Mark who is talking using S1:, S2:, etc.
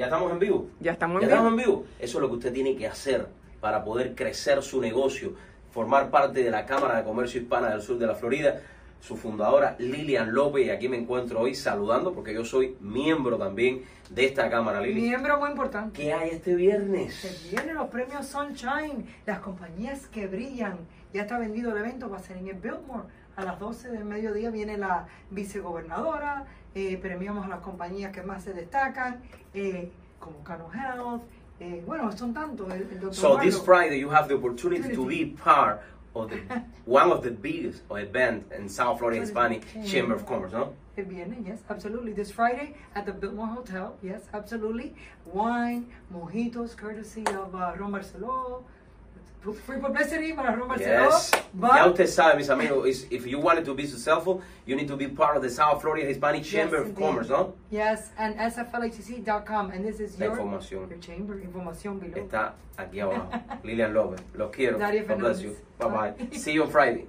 S1: ¿Ya estamos en vivo?
S2: Ya estamos
S1: ¿Ya
S2: en
S1: estamos
S2: vivo.
S1: en vivo? Eso es lo que usted tiene que hacer para poder crecer su negocio, formar parte de la Cámara de Comercio Hispana del Sur de la Florida. Su fundadora Lilian López, y aquí me encuentro hoy saludando porque yo soy miembro también de esta Cámara, Lili.
S3: Miembro muy importante.
S1: ¿Qué hay este viernes?
S3: Se vienen los premios Sunshine, las compañías que brillan. Ya está vendido el evento, va a ser en el Biltmore. A las 12 del mediodía viene la vicegobernadora, eh, premiamos a las compañías que más se destacan, eh, como Cano Health. eh, bueno, son tantos. El, el Dr.
S1: So this. Friday you have the opportunity to be part of the one of the biggest event in South Florida Hispanic Chamber of Commerce, ¿no?
S3: El viernes, yes, absolutely. This Friday at the Biltmore Hotel, yes, absolutely. Wine, mojitos, courtesy of uh, Ron Barceló. Free publicity para Ron Barceló.
S1: Yes.
S3: But-
S1: Ya usted sabe, mis amigos, is- if you wanted to be successful, you need to be part of the South Florida Hispanic Chamber
S3: Yes,
S1: of
S3: indeed.
S1: Commerce, ¿no?
S3: Yes, and sflhcc.com, and this is
S1: La
S3: your,
S1: información.
S3: your chamber, información below.
S1: Está aquí abajo. Lilian López. Los quiero. God bless you. Bye bye. See you on Friday.